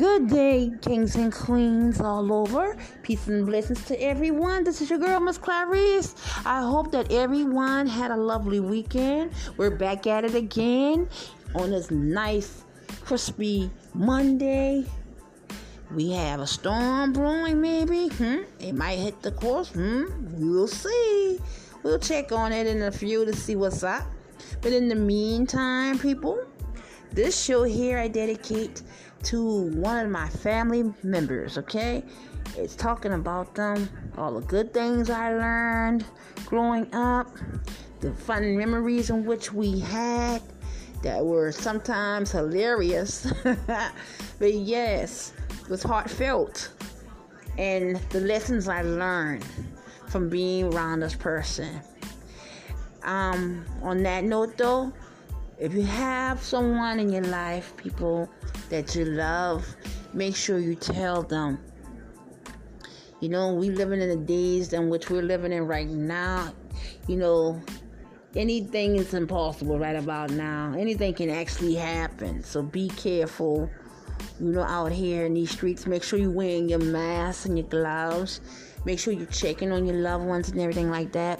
Good day, kings and queens all over. Peace and blessings to everyone. This is your girl, Miss Clarice. I hope that everyone had a lovely weekend. We're back at it again on this nice, crispy Monday. We have a storm brewing, maybe. Hmm? It might hit the coast. Hmm? We'll see. We'll check on it in a few to see what's up. But in the meantime, people, this show here I dedicate to one of my family members, okay? It's talking about them, all the good things I learned growing up, the fun memories in which we had that were sometimes hilarious, but yes, it was heartfelt, and the lessons I learned from being around this person. Um, on that note, though, if you have someone in your life, people that you love, make sure you tell them. You know, we living in the days in which we're living in right now. You know, anything is impossible right about now. Anything can actually happen. So be careful. You know, out here in these streets, make sure you're wearing your mask and your gloves. Make sure you're checking on your loved ones and everything like that.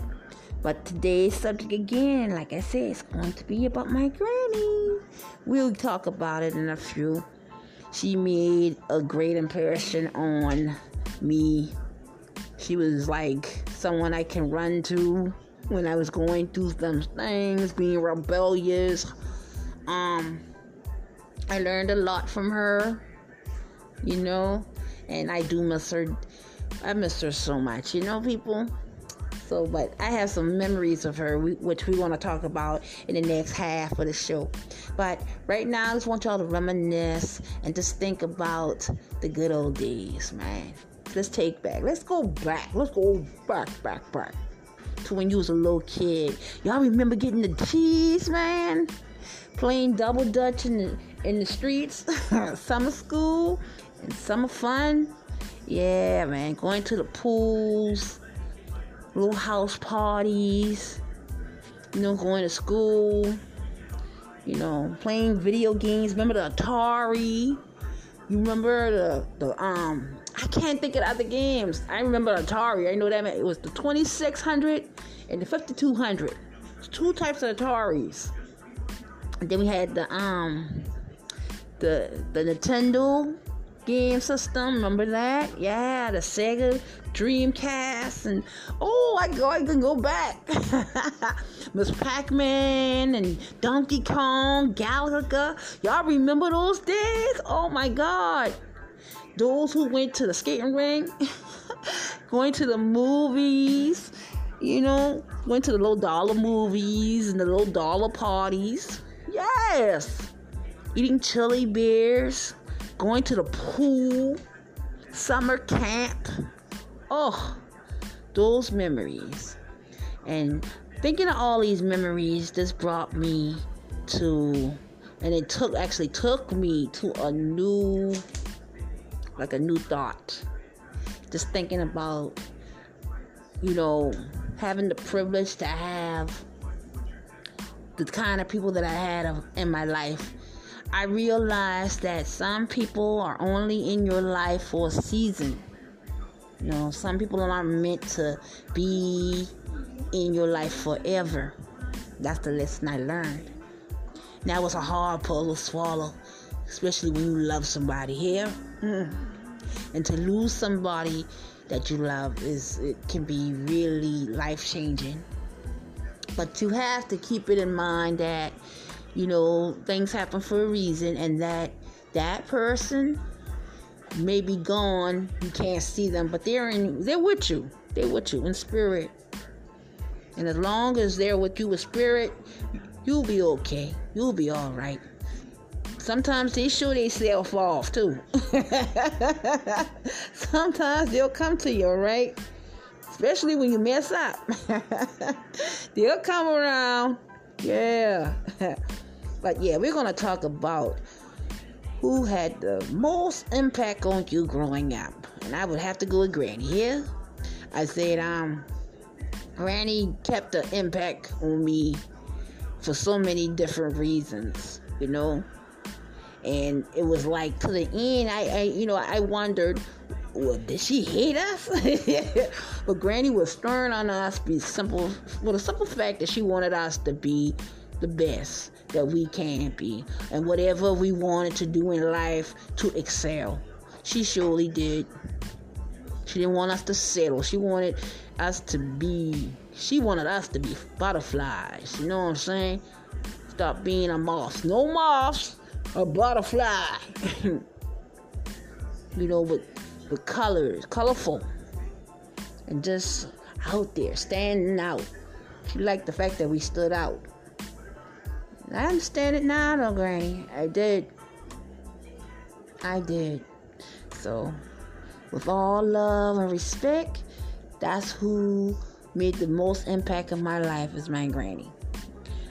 But today's subject again, like I said, is going to be about my granny. We'll talk about it in a few. She made a great impression on me. She was like someone I can run to when I was going through some things, being rebellious. Um, I learned a lot from her, you know, and I do miss her. I miss her so much, you know, people. So, but I have some memories of her, which we want to talk about in the next half of the show. But right now, I just want y'all to reminisce and just think about the good old days, man. Let's take back. Let's go back. Let's go back, back, back to when you was a little kid. Y'all remember getting the cheese, man? Playing double dutch in the in the streets, summer school, and summer fun. Yeah, man, going to the pools, little house parties, you know, going to school, you know, playing video games. Remember the Atari? You remember the the um I can't think of other games. I remember Atari. I know that it was the 2600 and the 5200. Two types of Ataris. And then we had the um the the Nintendo game system. Remember that? Yeah, the Sega Dreamcast, and oh, I go, I can go back. Miss Pac-Man and Donkey Kong, Galaga. Y'all remember those days? Oh my God! Those who went to the skating rink, going to the movies, you know, went to the little dollar movies and the little dollar parties. Yes, eating chili beers going to the pool, summer camp. Oh, those memories. And thinking of all these memories, this brought me to, and it took, actually took me to a new, like a new thought. Just thinking about, you know, having the privilege to have the kind of people that I had in my life I realized that some people are only in your life for a season. You know, some people are not meant to be in your life forever. That's the lesson I learned. That was a hard pill to swallow. especially when you love somebody here. Mm. And to lose somebody that you love is it can be really life changing. But you have to keep it in mind that you know things happen for a reason and that that person may be gone. You can't see them but they're in they're with you. They're with you in spirit. And as long as they're with you in spirit you'll be okay. You'll be all right. Sometimes they show themselves off too. Sometimes they'll come to you right? Especially when you mess up. They'll come around yeah but yeah we're gonna talk about who had the most impact on you growing up? And I would have to go with Granny. Yeah, I said, um, Granny kept the impact on me for so many different reasons, you know. And it was like to the end, I, I you know, I wondered, well, did she hate us? but Granny was stern on us, be simple, with a simple fact that she wanted us to be the best that we can be and whatever we wanted to do in life to excel. She surely did. She didn't want us to settle. She wanted us to be, she wanted us to be butterflies. You know what I'm saying? Stop being a moth. No moths, a butterfly. you know, with, with colors, colorful. And just out there, standing out. She liked the fact that we stood out. I understand it now, though, Granny. I did. I did. So, with all love and respect, that's who made the most impact of my life is my granny.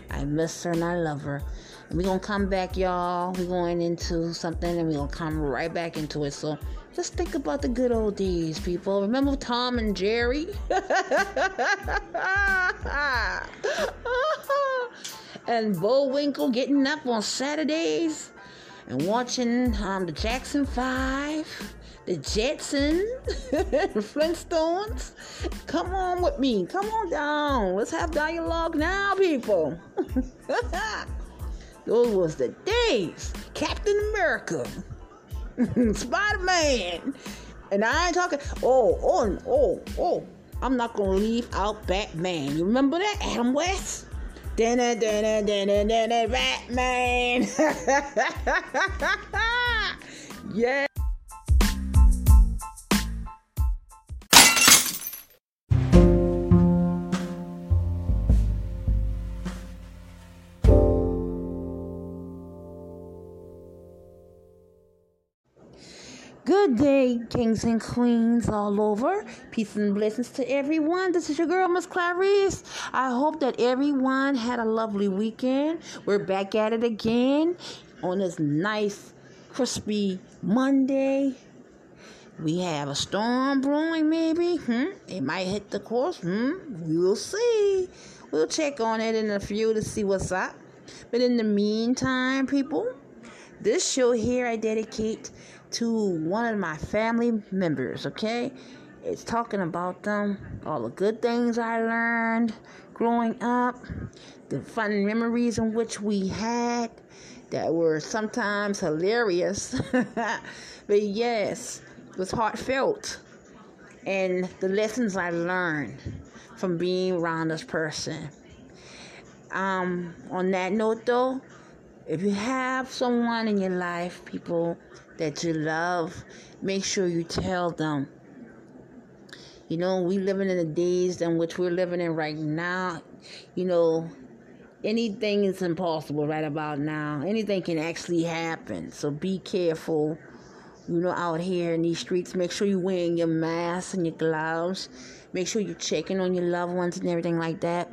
I miss her and I love her. And we're gonna come back, y'all. We're going into something and we're gonna come right back into it. So just think about the good old days, people. Remember Tom and Jerry? and Bullwinkle getting up on Saturdays and watching um, the Jackson Five, the Jetsons, the Flintstones. Come on with me. Come on down. Let's have dialogue now, people. Those was the days. Captain America, Spider Man, and I ain't talking. Oh, oh, oh, oh. I'm not gonna leave out Batman. You remember that, Adam West? Dinner, dinner, dinner, dinner, Batman. yeah. Kings and queens all over. Peace and blessings to everyone. This is your girl, Miss Clarice. I hope that everyone had a lovely weekend. We're back at it again on this nice, crispy Monday. We have a storm brewing, maybe. Hmm? It might hit the course. Hmm? We'll see. We'll check on it in a few to see what's up. But in the meantime, people, this show here I dedicate to one of my family members, okay? It's talking about them, all the good things I learned growing up, the fun memories in which we had that were sometimes hilarious. but yes, was heartfelt. And the lessons I learned from being around this person. Um, on that note, though, if you have someone in your life, people that you love, make sure you tell them. You know, we living in the days in which we're living in right now. You know, anything is impossible right about now. Anything can actually happen. So be careful. You know, out here in these streets, make sure you're wearing your mask and your gloves. Make sure you're checking on your loved ones and everything like that.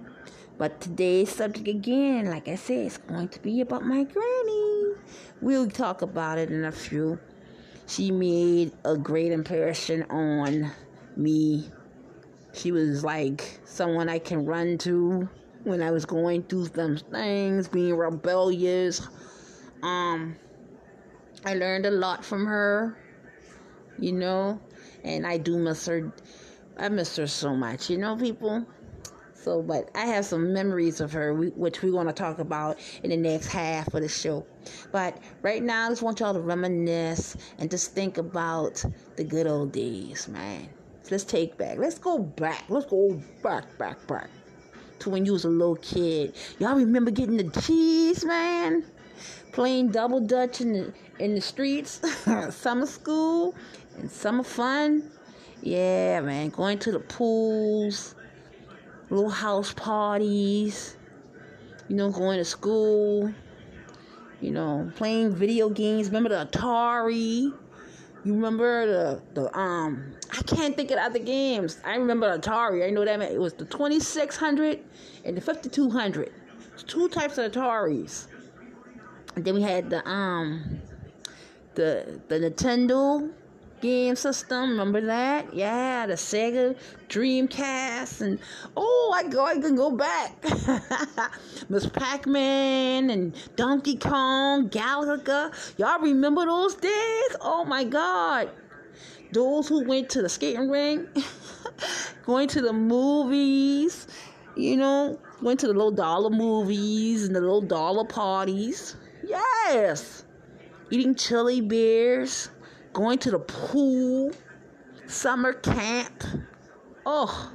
But today's subject again, like I said, is going to be about my granny. We'll talk about it in a few. She made a great impression on me. She was like someone I can run to when I was going through some things, being rebellious. Um, I learned a lot from her, you know, and I do miss her. I miss her so much, you know, people. So, but I have some memories of her, which we're going to talk about in the next half of the show. But right now, I just want y'all to reminisce and just think about the good old days, man. So let's take back. Let's go back. Let's go back, back, back to when you was a little kid. Y'all remember getting the cheese, man? Playing double dutch in the in the streets, summer school, and summer fun. Yeah, man, going to the pools, little house parties, you know, going to school, you know, playing video games. Remember the Atari? You remember the the um I can't think of other games. I remember Atari. I know that it was the 2600 and the 5200. Two types of Ataris. And then we had the um the the Nintendo game system. Remember that? Yeah, the Sega Dreamcast, and oh, I go, I can go back. Miss Pac-Man and Donkey Kong, Galaga. Y'all remember those days? Oh my God! Those who went to the skating rink, going to the movies, you know, went to the little dollar movies and the little dollar parties. Yes, eating chili beers going to the pool, summer camp. Oh,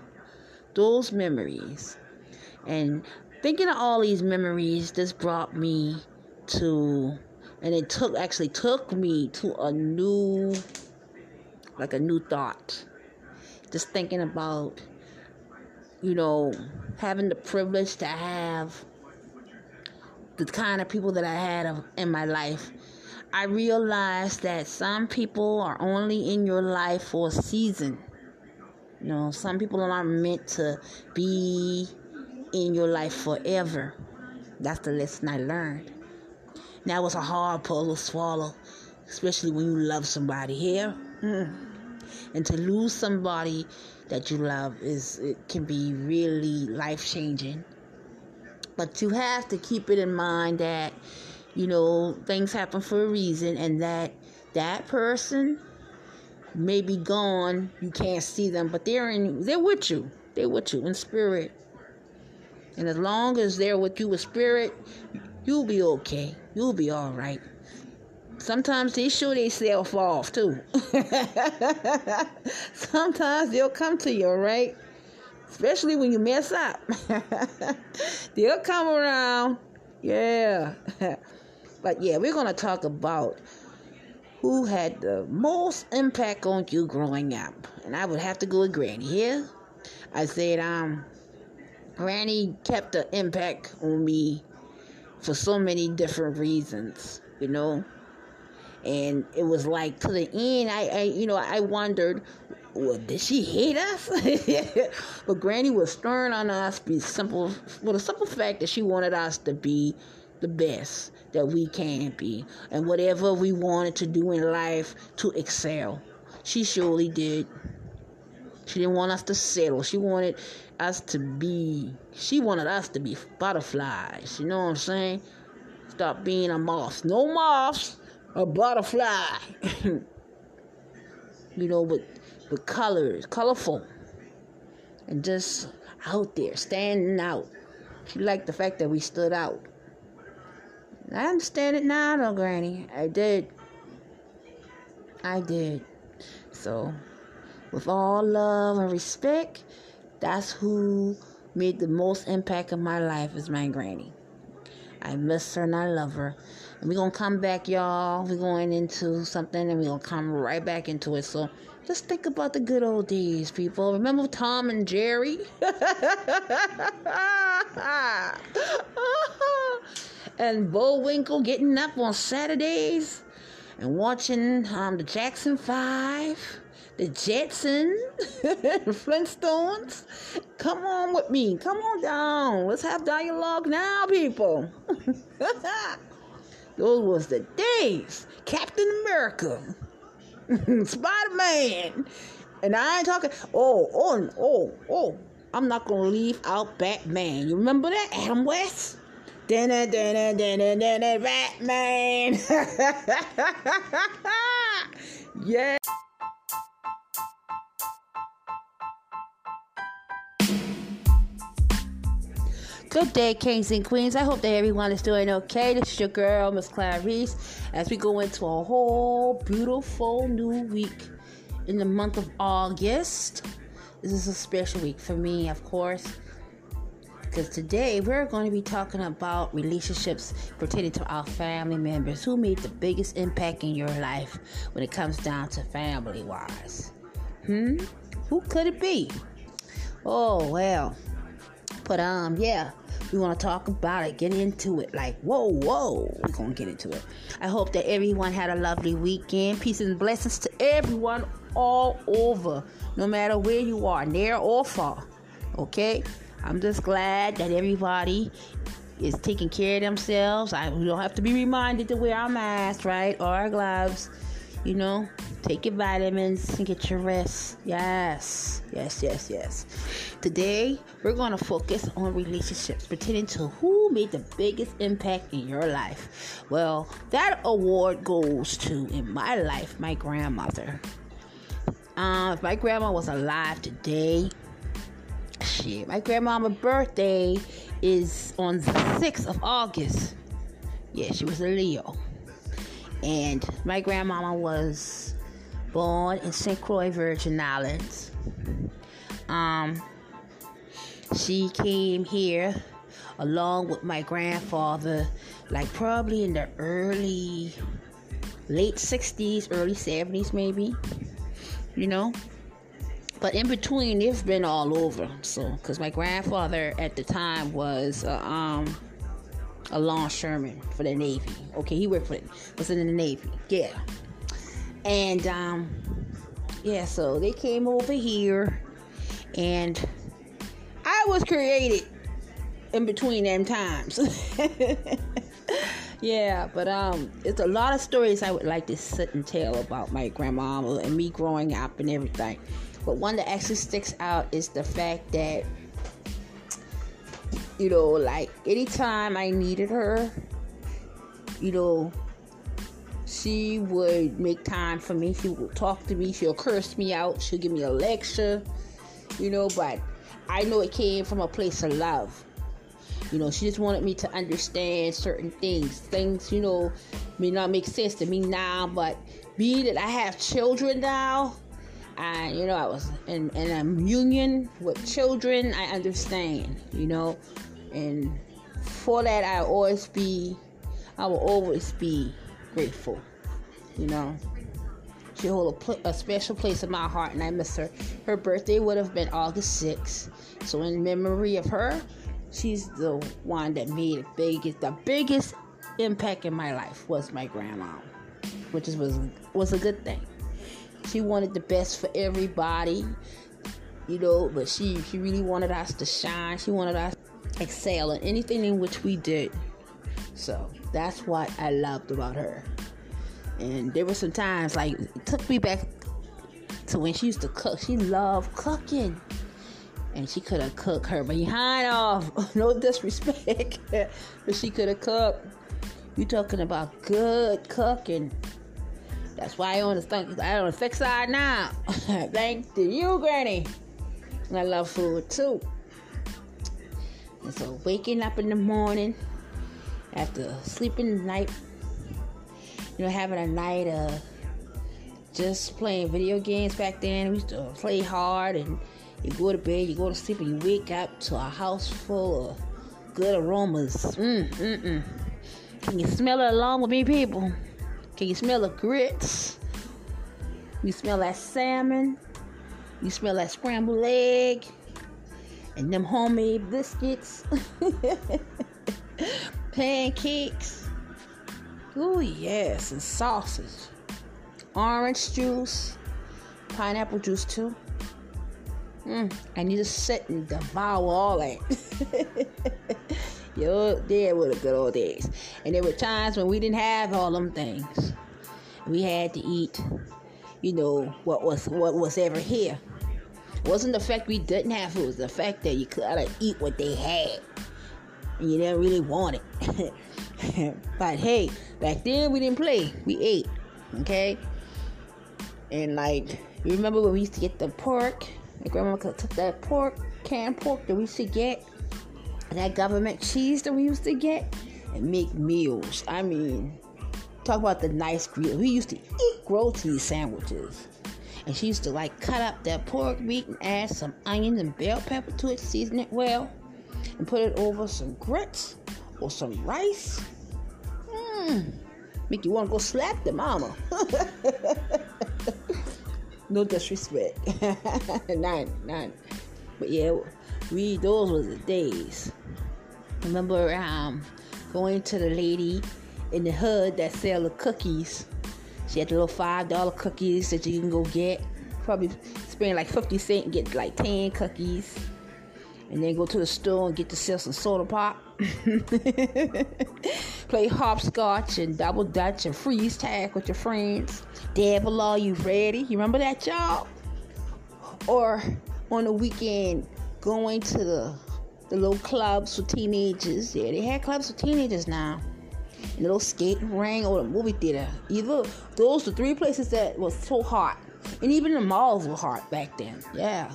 those memories. And thinking of all these memories just brought me to and it took actually took me to a new like a new thought. Just thinking about you know having the privilege to have the kind of people that I had in my life I realized that some people are only in your life for a season. You know, some people are not meant to be in your life forever. That's the lesson I learned. Now it was a hard pill to swallow, especially when you love somebody here. Mm. And to lose somebody that you love is it can be really life changing. But you have to keep it in mind that you know, things happen for a reason, and that that person may be gone. You can't see them, but they're in. They're with you. They're with you in spirit. And as long as they're with you with spirit, you'll be okay. You'll be all right. Sometimes they show themselves off too. Sometimes they'll come to you, right? Especially when you mess up. they'll come around. Yeah. But yeah, we're going to talk about who had the most impact on you growing up. And I would have to go with Granny here. I said, um, Granny kept the impact on me for so many different reasons, you know. And it was like to the end, I, I you know, I wondered, well, did she hate us? but Granny was stern on us, be simple, with a simple fact that she wanted us to be the best that we can be and whatever we wanted to do in life to excel. She surely did. She didn't want us to settle. She wanted us to be, she wanted us to be butterflies. You know what I'm saying? Stop being a moth. No moths, a butterfly. you know, with, with colors, colorful. And just out there, standing out. She liked the fact that we stood out. I understand it now, though, Granny. I did. I did. So, with all love and respect, that's who made the most impact in my life is my granny. I miss her and I love her. And we're going to come back, y'all. We're going into something and we're going to come right back into it. So just think about the good old days, people. Remember Tom and Jerry? and Bullwinkle getting up on Saturdays and watching um, the Jackson Five, the Jetsons, the Flintstones. Come on with me. Come on down. Let's have dialogue now, people. Those was the days. Captain America, Spider Man, and I ain't talking. Oh, oh, oh, oh. I'm not gonna leave out Batman. You remember that, Adam West? Dinner, dinner, dinner, dinner, Batman. yeah. Good day, kings and queens. I hope that everyone is doing okay. This is your girl, Miss Clarice, as we go into a whole beautiful new week in the month of August. This is a special week for me, of course, because today we're going to be talking about relationships pertaining to our family members who made the biggest impact in your life when it comes down to family wise. Hmm? Who could it be? Oh, well. But, um, yeah we want to talk about it, get into it. Like, whoa, whoa, we're going to get into it. I hope that everyone had a lovely weekend. Peace and blessings to everyone all over, no matter where you are, near or far. Okay? I'm just glad that everybody is taking care of themselves. I we don't have to be reminded to wear our masks, right? Or our gloves. You know, take your vitamins and get your rest. Yes, yes, yes, yes. Today, we're going to focus on relationships pertaining to who made the biggest impact in your life. Well, that award goes to, in my life, my grandmother. If my grandma was alive today, shit, my grandmama's birthday is on the 6th of August. Yeah, she was a Leo. And my grandmama was born in St. Croix, Virgin Islands. Um, she came here along with my grandfather, like probably in the early, late 60s, early 70s, maybe. You know? But in between, they've been all over. So, because my grandfather at the time was, uh, um, a longshoreman for the Navy. Okay, he worked for it. was in the Navy. Yeah. And um yeah, so they came over here and I was created in between them times. yeah, but um it's a lot of stories I would like to sit and tell about my grandma and me growing up and everything. But one that actually sticks out is the fact that you know, like anytime I needed her, you know, she would make time for me. She would talk to me. She'll curse me out. She'll give me a lecture, you know, but I know it came from a place of love. You know, she just wanted me to understand certain things. Things, you know, may not make sense to me now, but being that I have children now, and you know, I was in, in a union with children, I understand, you know. And for that, I always be, I will always be grateful. You know, she hold a, pl- a special place in my heart, and I miss her. Her birthday would have been August 6th. So in memory of her, she's the one that made the biggest, the biggest impact in my life was my grandma, which is, was was a good thing. She wanted the best for everybody, you know, but she she really wanted us to shine. She wanted us excel in anything in which we did. So that's what I loved about her. And there were some times like it took me back to when she used to cook. She loved cooking. And she could have cooked her behind off. no disrespect. but she could have cooked. You talking about good cooking. That's why I want to the I on the thick side now. Thank you, Granny. And I love food too. And so waking up in the morning after sleeping the night, you know, having a night of just playing video games back then. We used to play hard and you go to bed, you go to sleep, and you wake up to a house full of good aromas. Mm, mm, mm. Can you smell it along with me, people? Can you smell the grits? You smell that salmon? You smell that scrambled egg? And them homemade biscuits, pancakes. Oh, yes, and sausage, orange juice, pineapple juice, too. Mm, I need to sit and devour all that. Yo, there were the good old days. And there were times when we didn't have all them things. We had to eat, you know, what was what was ever here wasn't the fact we didn't have food, it was the fact that you could eat what they had. And you didn't really want it. but hey, back then we didn't play, we ate. Okay? And like, you remember when we used to get the pork? My grandma took that pork, canned pork that we used to get. that government cheese that we used to get and make meals. I mean, talk about the nice grill. We used to eat grilled cheese sandwiches. And she used to like cut up that pork meat and add some onions and bell pepper to it, season it well, and put it over some grits or some rice. Mmm. Make you want to go slap the mama. no disrespect. none, none. But yeah, we those were the days. Remember um, going to the lady in the hood that sell the cookies. She had the little five dollar cookies that you can go get. Probably spend like fifty cent and get like ten cookies. And then go to the store and get to sell some soda pop. Play hopscotch and double dutch and freeze tag with your friends. Devil, are you ready? You remember that, y'all? Or on the weekend, going to the the little clubs for teenagers. Yeah, they had clubs for teenagers now. Little skating ring or the movie theater. Either those the three places that was so hot. And even the malls were hot back then. Yeah.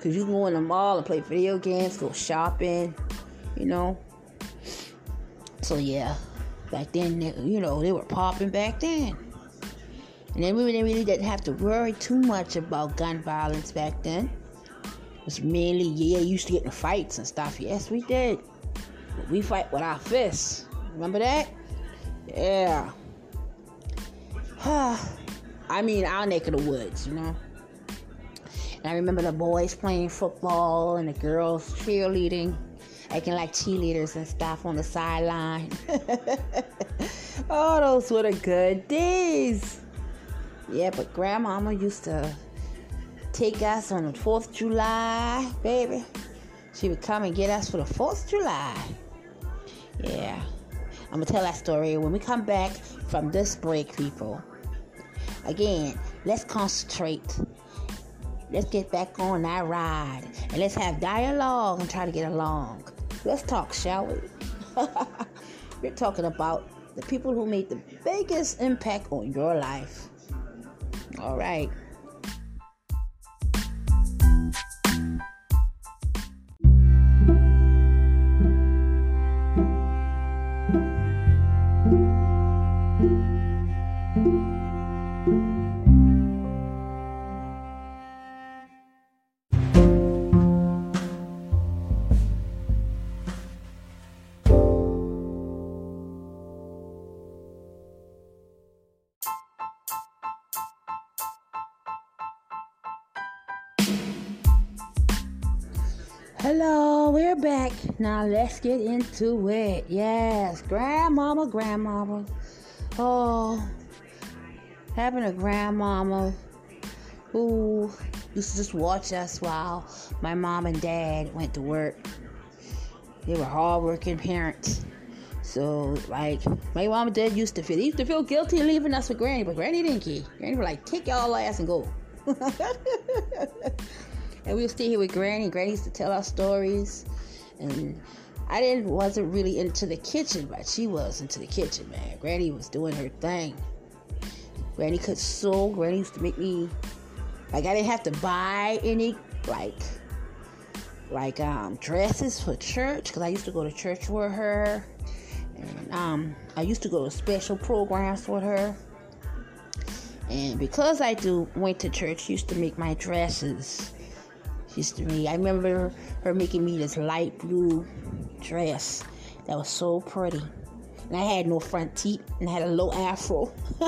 Cause you can go in the mall and play video games, go shopping, you know. So yeah, back then, you know, they were popping back then. And then we really didn't have to worry too much about gun violence back then. It's mainly, yeah, used to get in fights and stuff. Yes, we did. But we fight with our fists. Remember that? Yeah. I mean, our neck of the woods, you know. And I remember the boys playing football and the girls cheerleading, acting like cheerleaders and stuff on the sideline. oh, those were the good days. Yeah, but grandmama used to take us on the 4th of July, baby. She would come and get us for the 4th of July. Yeah. I'm to tell that story when we come back from this break, people. Again, let's concentrate. Let's get back on that ride. And let's have dialogue and try to get along. Let's talk, shall we? We're talking about the people who made the biggest impact on your life. All right. Hello, we're back. Now let's get into it. Yes, grandmama, grandmama. Oh, having a grandmama who used to just watch us while my mom and dad went to work. They were hardworking parents. So, like, my mom and dad used to feel, they used to feel guilty leaving us with Granny, but Granny didn't care. Granny was like, take y'all ass and go. and we would stay here with Granny. Granny used to tell our stories, and I didn't wasn't really into the kitchen, but she was into the kitchen, man. Granny was doing her thing. Granny could sew. Granny used to make me like I didn't have to buy any like like um dresses for church because I used to go to church with her, and um I used to go to special programs with her. And because I do went to church, used to make my dresses me. I remember her making me this light blue dress that was so pretty. And I had no front teeth and I had a low afro.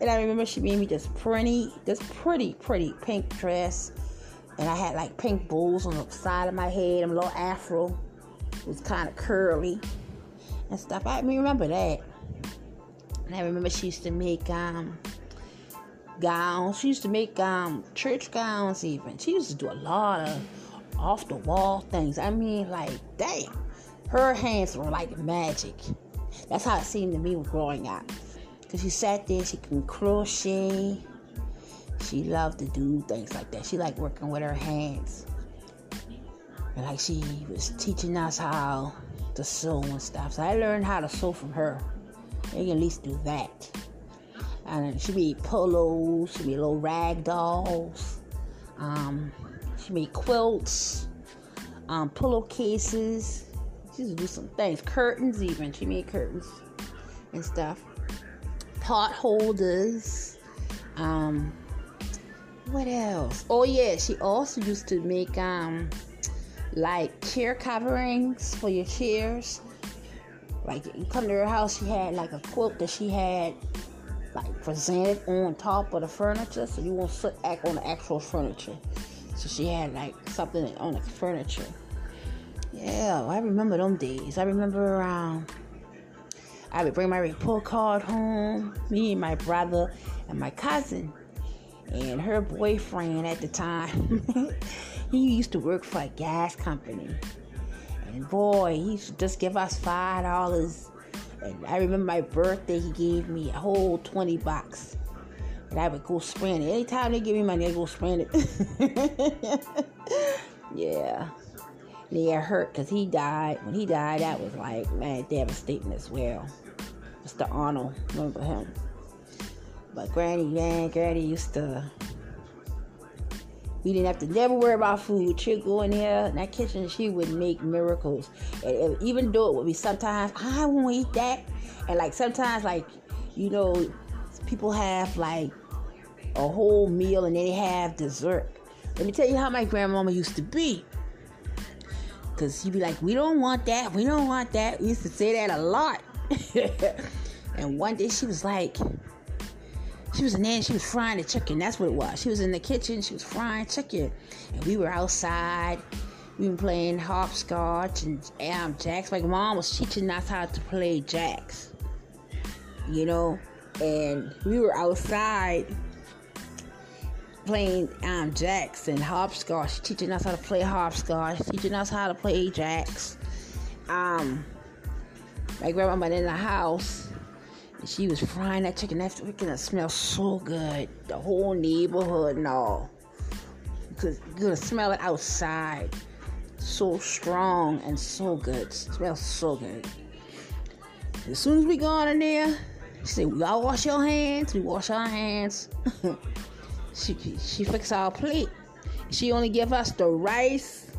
and I remember she made me this pretty, this pretty, pretty pink dress. And I had like pink bows on the side of my head and a little afro. It was kind of curly and stuff. I remember that. And I remember she used to make um, gowns. She used to make um, church gowns, even. She used to do a lot of off the wall things. I mean, like, damn, her hands were like magic. That's how it seemed to me growing up. Because she sat there, she can crochet. She loved to do things like that. She liked working with her hands. And like she was teaching us how to sew and stuff. So I learned how to sew from her. At least do that and she made pillows, she made little rag dolls. Um, she made quilts, um, pillowcases. She used to do some things, curtains even. She made curtains and stuff. Pot holders. Um, what else? Oh yeah, she also used to make um like chair coverings for your chairs. Like you come to her house, she had like a quilt that she had like presented on top of the furniture, so you won't sit act on the actual furniture. So she had like something on the furniture. Yeah, I remember them days. I remember um, I would bring my report card home. Me and my brother and my cousin and her boyfriend at the time. he used to work for a gas company. And boy, he used to just give us five dollars. And I remember my birthday, he gave me a whole twenty bucks. And I would go spend it. Anytime they give me money, I go spend it. yeah. And he got hurt because he died. When he died, that was like, man, devastating as well. Mr. Arnold, remember him? But Granny, man, Granny used to. We didn't have to never worry about food. She'd go in there in that kitchen, she would make miracles. And, and even though it would be sometimes, I won't eat that. And like sometimes, like, you know, people have like a whole meal and then they have dessert. Let me tell you how my grandmama used to be. Because she'd be like, we don't want that. We don't want that. We used to say that a lot. and one day she was like, she was in there she was frying the chicken. That's what it was. She was in the kitchen, she was frying chicken. And we were outside. We were playing hopscotch and um, jacks. Like mom was teaching us how to play jacks. You know? And we were outside playing um, jacks and hopscotch, teaching us how to play hopscotch, teaching us how to play jacks. Um, my grandma in the house and she was frying that chicken. That chicken smelled so good. The whole neighborhood and all. Because you're going to smell it outside. So strong and so good. Smells so good. As soon as we got in there, she said, We all wash your hands. We wash our hands. she, she fixed our plate. She only gave us the rice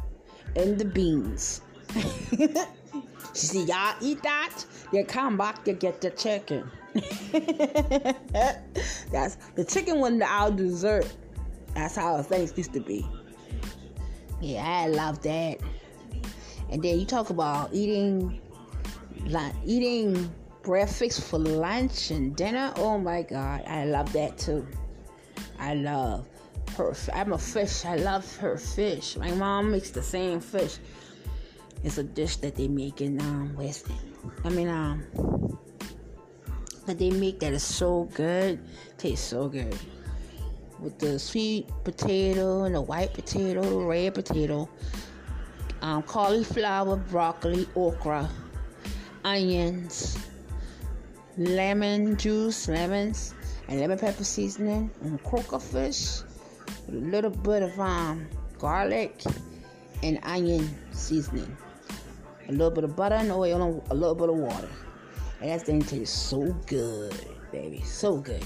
and the beans. she said, Y'all eat that? Then come back to get the chicken. That's the chicken wasn't our dessert. That's how things used to be. Yeah, I love that. And then you talk about eating, like eating breakfast for lunch and dinner. Oh my God, I love that too. I love her. I'm a fish. I love her fish. My mom makes the same fish. It's a dish that they make in um, Weston. I mean, um, that they make that is so good. Tastes so good. With the sweet potato and the white potato, red potato, um, cauliflower, broccoli, okra, onions, lemon juice, lemons, and lemon pepper seasoning, and croaker fish, with a little bit of um, garlic and onion seasoning a little bit of butter and oil and a little bit of water. And that thing tastes so good, baby. So good.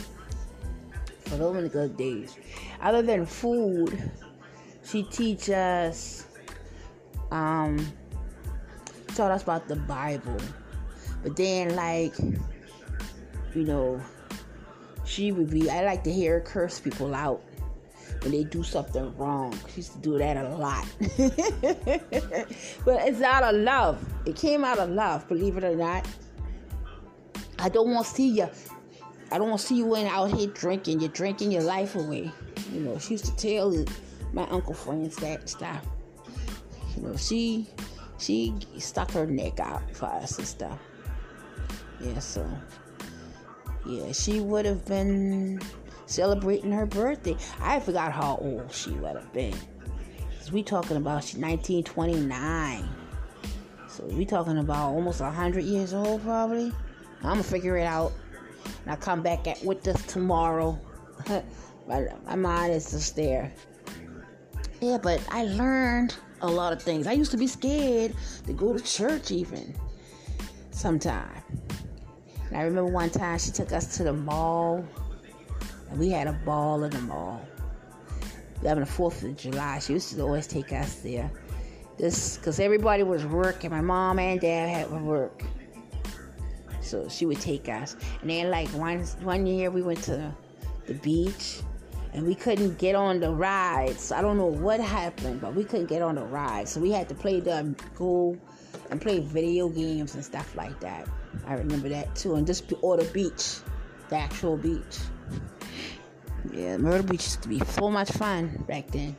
For those many good days. Other than food, she teaches us, um, taught us about the Bible. But then, like, you know, she would be, I like to hear her curse people out when they do something wrong. She used to do that a lot. but it's out of love. It came out of love, believe it or not. I don't want to see you. I don't want to see you when out here drinking. You're drinking your life away. You know, she used to tell my uncle friends that stuff. You know, she she stuck her neck out for us and stuff. Yeah, so yeah, she would have been celebrating her birthday. I forgot how old she would have been. Cause we talking about she 1929. So we talking about almost 100 years old probably. I'm gonna figure it out. And I'll come back at, with this tomorrow. my, my mind is just there. Yeah, but I learned a lot of things. I used to be scared to go to church even sometime. And I remember one time she took us to the mall we had a ball in the mall. having the Fourth of July. She used to always take us there. This because everybody was working. My mom and dad had to work, so she would take us. And then like one one year we went to the beach, and we couldn't get on the rides. I don't know what happened, but we couldn't get on the rides, so we had to play the go and play video games and stuff like that. I remember that too, and just or the beach, the actual beach. Yeah, Myrtle Beach used to be so much fun back then.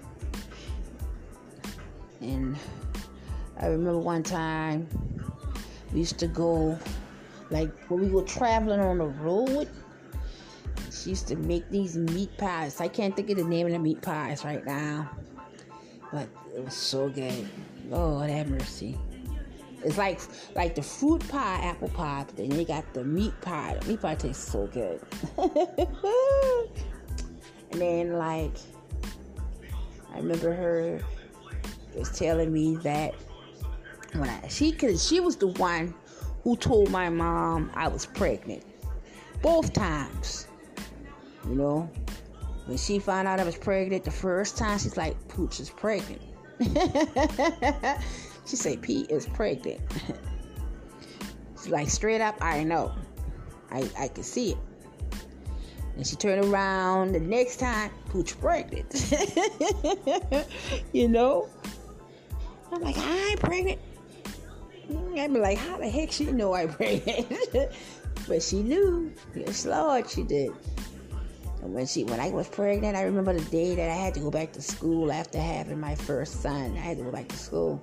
And I remember one time we used to go, like when we were traveling on the road, she used to make these meat pies. I can't think of the name of the meat pies right now, but it was so good. Lord have mercy. It's like like the fruit pie, apple pie, but then they got the meat pie. The meat pie tastes so good. and then like I remember her was telling me that when I she cause she was the one who told my mom I was pregnant. Both times. You know? When she found out I was pregnant the first time, she's like, Pooch is pregnant. she said, Pete is pregnant. she's like, straight up, I know. I, I can see it. And she turned around the next time, Pooch pregnant. you know? I'm like, I ain't pregnant. Mm, I'd be like, how the heck she know I'm pregnant? but she knew. Yes, Lord, she did. And when she, when I was pregnant, I remember the day that I had to go back to school after having my first son. I had to go back to school,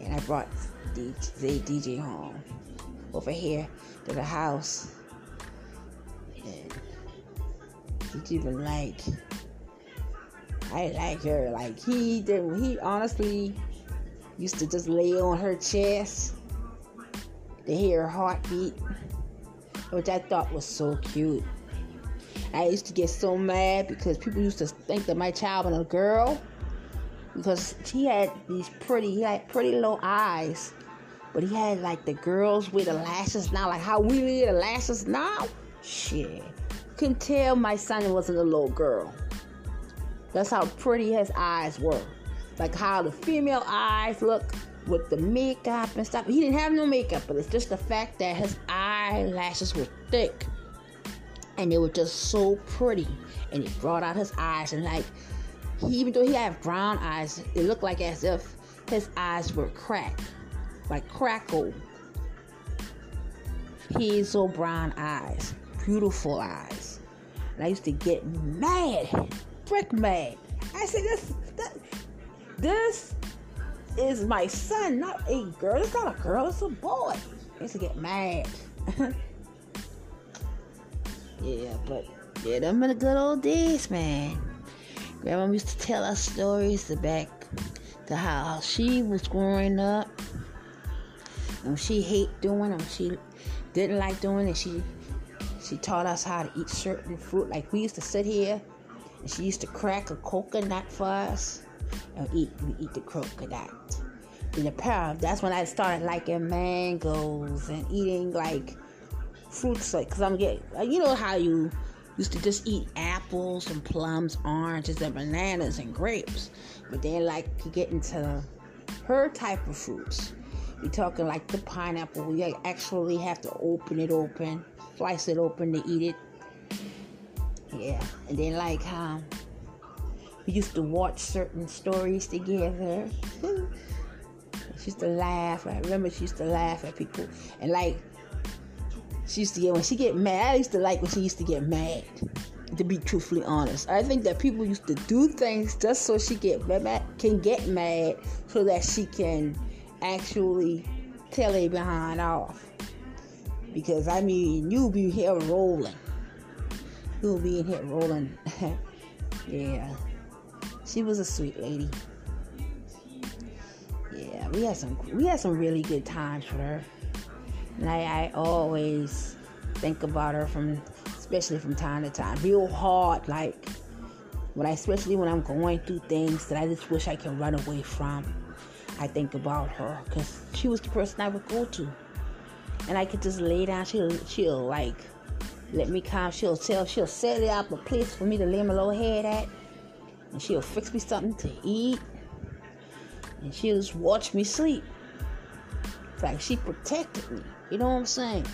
and I brought DJ, DJ home over here to the house. He even like, I like her. Like he did. He honestly used to just lay on her chest to hear her heartbeat, which I thought was so cute. I used to get so mad because people used to think that my child was a girl because he had these pretty, he had pretty little eyes, but he had like the girls with the lashes now, like how we leave the lashes now. Shit, can tell my son wasn't a little girl. That's how pretty his eyes were like how the female eyes look with the makeup and stuff. He didn't have no makeup, but it's just the fact that his eyelashes were thick and they were just so pretty, and it brought out his eyes and like he, even though he had brown eyes, it looked like as if his eyes were cracked, like crackle. Hazel brown eyes, beautiful eyes. And I used to get mad, frick mad. I said, this, this is my son, not a girl. It's not a girl, it's a boy. I used to get mad. yeah, but yeah, them are the good old days, man. Grandma used to tell us stories to back to how she was growing up. And she hate doing them. She didn't like doing it. She she taught us how to eat certain fruit. Like we used to sit here and she used to crack a coconut for us and eat we eat the coconut. In the that's when I started liking mangoes and eating like fruits, like because I'm getting, uh, you know how you used to just eat apples and plums, oranges and bananas and grapes, but then like you get into her type of fruits. You're talking like the pineapple. You actually have to open it open, slice it open to eat it. Yeah, and then like um, we used to watch certain stories together. she used to laugh. I remember she used to laugh at people. And like, she used to get, when she get mad, I used to like when she used to get mad. To be truthfully honest, I think that people used to do things just so she get mad, can get mad, so that she can actually tell a behind off. Because I mean, you'll be here rolling. You'll be in here rolling. yeah. She was a sweet lady. Yeah, we had some we had some really good times with her. And I, I always think about her from especially from time to time. Real hard, like when I especially when I'm going through things that I just wish I could run away from. I think about her because she was the person I would go to, and I could just lay down. She'll she'll like let me calm. She'll tell she'll set it up a place for me to lay my little head at and she'll fix me something to eat, and she'll just watch me sleep. Like she protected me. You know what I'm saying?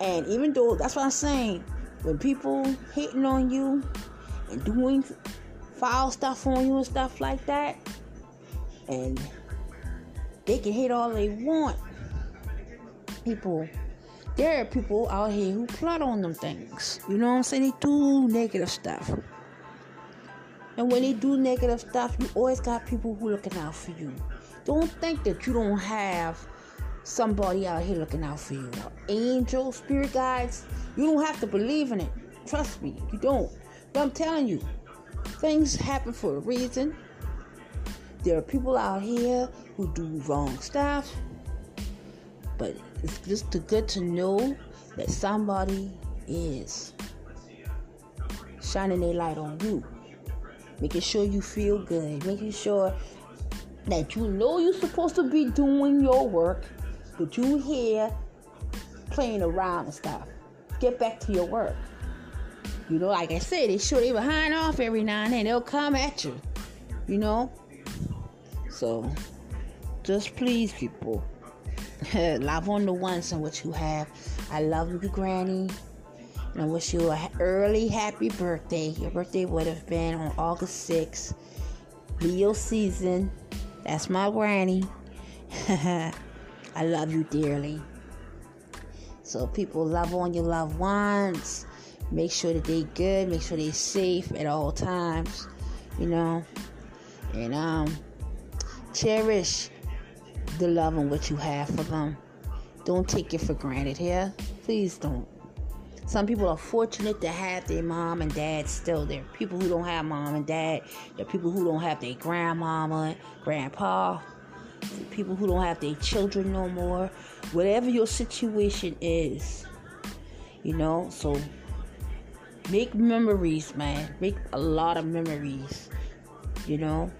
And even though that's what I'm saying, when people hating on you and doing foul stuff on you and stuff like that, and they can hate all they want. People, there are people out here who plot on them things. You know what I'm saying? They do negative stuff. And when they do negative stuff, you always got people who looking out for you. Don't think that you don't have somebody out here looking out for you. Angels, spirit guides, you don't have to believe in it. Trust me, you don't. But I'm telling you, things happen for a reason. There are people out here who do wrong stuff, but it's just good to know that somebody is shining their light on you, making sure you feel good, making sure that you know you're supposed to be doing your work, but you here playing around and stuff. Get back to your work. You know, like I said, they show they behind off every now and then. They'll come at you. You know, so just please, people, love on the ones and what you have. I love you, Granny. And I wish you a early happy birthday. Your birthday would have been on August 6th. Leo season. That's my granny. I love you dearly. So people love on your loved ones. Make sure that they good. Make sure they safe at all times. You know. And um Cherish the love and what you have for them. Don't take it for granted here. Please don't. Some people are fortunate to have their mom and dad still there. People who don't have mom and dad. There people who don't have their grandmama, grandpa. People who don't have their children no more. Whatever your situation is, you know. So make memories, man. Make a lot of memories. You know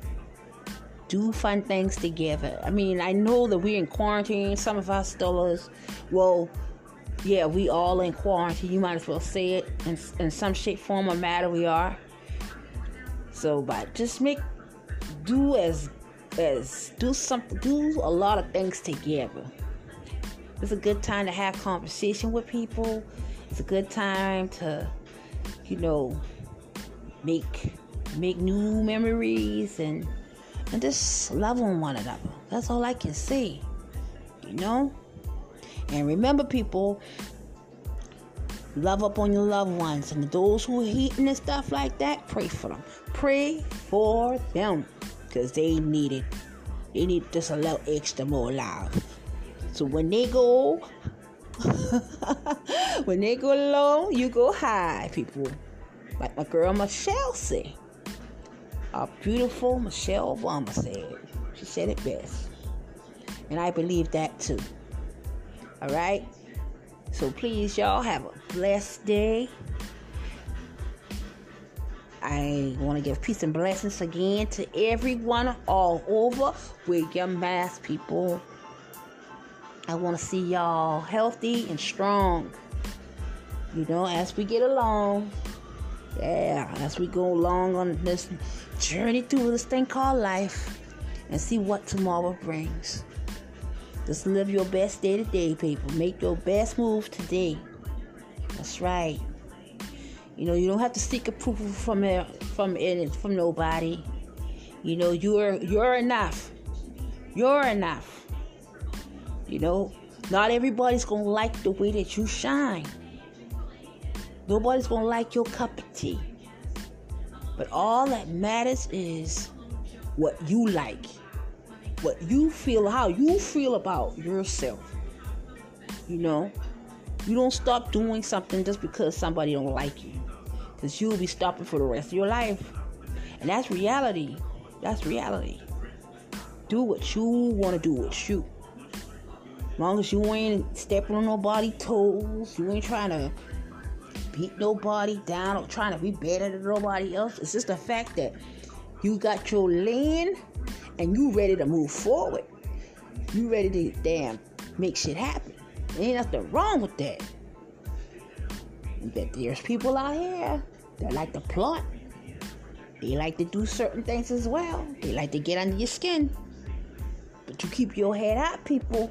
do fun things together. I mean, I know that we're in quarantine. Some of us still is. Well, yeah, we all in quarantine. You might as well say it in, in some shape, form, or matter. We are. So, but just make do as as do something. Do a lot of things together. It's a good time to have conversation with people. It's a good time to, you know, make make new memories and and just love on one another. That's all I can say. You know? And remember, people, love up on your loved ones. And those who are hating and stuff like that, pray for them. Pray for them. Because they need it. They need just a little extra more love. So when they go, when they go low, you go high, people. Like my girl Michelle said. A beautiful Michelle Obama said. She said it best. And I believe that too. All right? So please, y'all, have a blessed day. I want to give peace and blessings again to everyone all over. with your mask, people. I want to see y'all healthy and strong. You know, as we get along. Yeah, as we go along on this journey through this thing called life and see what tomorrow brings. Just live your best day to day, people. Make your best move today. That's right. You know, you don't have to seek approval from from from nobody. You know, you're you're enough. You're enough. You know, not everybody's gonna like the way that you shine. Nobody's gonna like your cup of tea. But all that matters is what you like, what you feel, how you feel about yourself. You know, you don't stop doing something just because somebody don't like you, because you'll be stopping for the rest of your life, and that's reality. That's reality. Do what you want to do with you. As long as you ain't stepping on nobody's toes, you ain't trying to beat nobody down or trying to be better than nobody else. It's just the fact that you got your lane and you ready to move forward. You ready to damn make shit happen. There ain't nothing wrong with that. But there's people out here that like to plot. They like to do certain things as well. They like to get under your skin. But you keep your head up, people.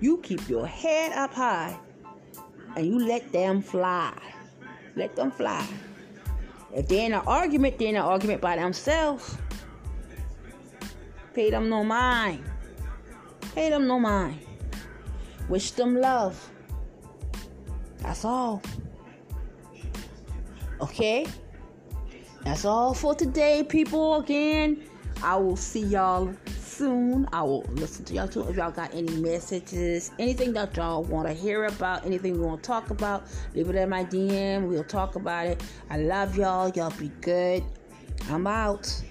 You keep your head up high. And you let them fly. Let them fly. If they're in an argument, they're in an argument by themselves. Pay them no mind. Pay them no mind. Wish them love. That's all. Okay? That's all for today, people. Again, I will see y'all soon. I will listen to y'all too. If y'all got any messages, anything that y'all want to hear about, anything we want to talk about, leave it in my DM. We'll talk about it. I love y'all. Y'all be good. I'm out.